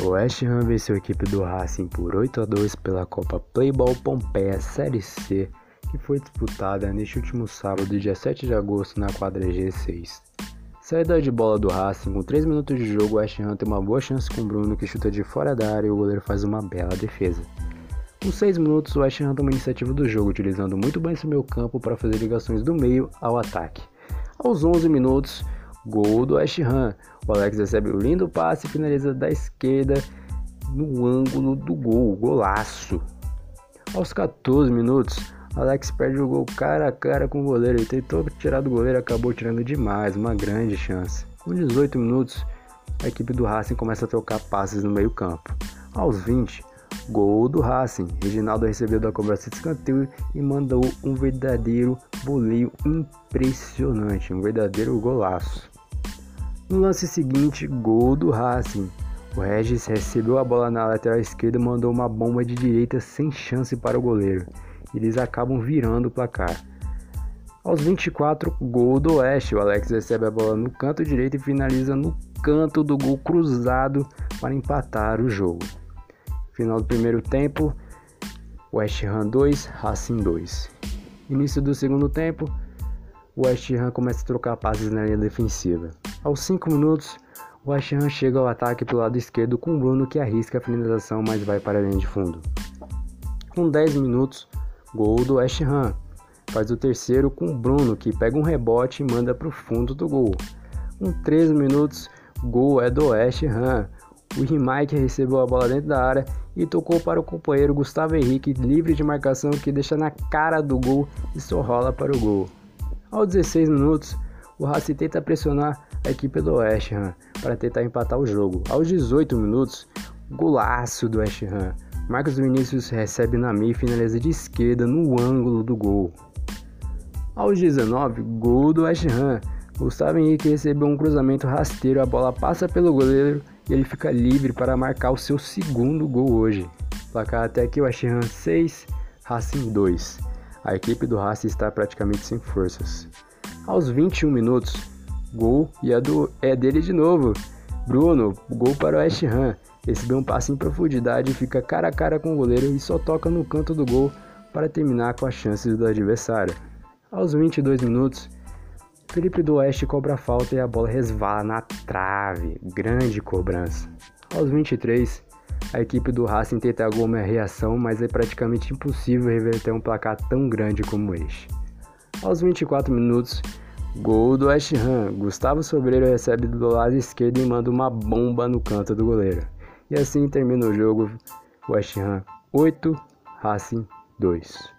O West Ham venceu a equipe do Racing por 8 a 2 pela Copa Playball Pompeia Série C, que foi disputada neste último sábado, dia 7 de agosto, na quadra G6. Saída de bola do Racing, com 3 minutos de jogo, o West Ham tem uma boa chance com o Bruno, que chuta de fora da área e o goleiro faz uma bela defesa. Com 6 minutos, o West Ham toma a iniciativa do jogo, utilizando muito bem seu meio campo para fazer ligações do meio ao ataque. Aos 11 minutos, Gol do West Ham. O Alex recebe o lindo passe e finaliza da esquerda no ângulo do gol, golaço. Aos 14 minutos, Alex perde o gol cara a cara com o goleiro. Ele tentou tirar do goleiro, acabou tirando demais, uma grande chance. Com 18 minutos, a equipe do Racing começa a trocar passes no meio-campo. Aos 20, Gol do Racing. Reginaldo recebeu da cobrança de escanteio e mandou um verdadeiro boleio impressionante, um verdadeiro golaço. No lance seguinte, gol do Racing. O Regis recebeu a bola na lateral esquerda e mandou uma bomba de direita sem chance para o goleiro. Eles acabam virando o placar. Aos 24, gol do Oeste. O Alex recebe a bola no canto direito e finaliza no canto do gol cruzado para empatar o jogo. Final do primeiro tempo, West Ham 2, Racing 2. Início do segundo tempo, West Ham começa a trocar passes na linha defensiva. Aos 5 minutos, o Ham chega ao ataque pelo lado esquerdo com Bruno que arrisca a finalização, mas vai para a linha de fundo. Com 10 minutos, gol do Ham. Faz o terceiro com o Bruno que pega um rebote e manda para o fundo do gol. Com 13 minutos, gol é do Ham. O Remake recebeu a bola dentro da área e tocou para o companheiro Gustavo Henrique, livre de marcação, que deixa na cara do gol e só rola para o gol. Aos 16 minutos, o Racing tenta pressionar a equipe do West Ham para tentar empatar o jogo. Aos 18 minutos, golaço do West Ham. Marcos Vinícius recebe na meia e finaliza de esquerda no ângulo do gol. Aos 19, gol do West Ham. Gustavo Henrique recebeu um cruzamento rasteiro, a bola passa pelo goleiro e ele fica livre para marcar o seu segundo gol hoje. Placar até aqui o West Ham 6, Racing 2. A equipe do Racing está praticamente sem forças. Aos 21 minutos, gol e é, do, é dele de novo. Bruno, gol para o West Ham. Recebeu um passe em profundidade, fica cara a cara com o goleiro e só toca no canto do gol para terminar com as chances do adversário. Aos 22 minutos, Felipe do Oeste cobra a falta e a bola resvala na trave. Grande cobrança. Aos 23, a equipe do Racing tenta alguma reação, mas é praticamente impossível reverter um placar tão grande como este. Aos 24 minutos, gol do West Ham. Gustavo Sobreiro recebe do lado esquerdo e manda uma bomba no canto do goleiro. E assim termina o jogo. West Ham 8, Racing 2.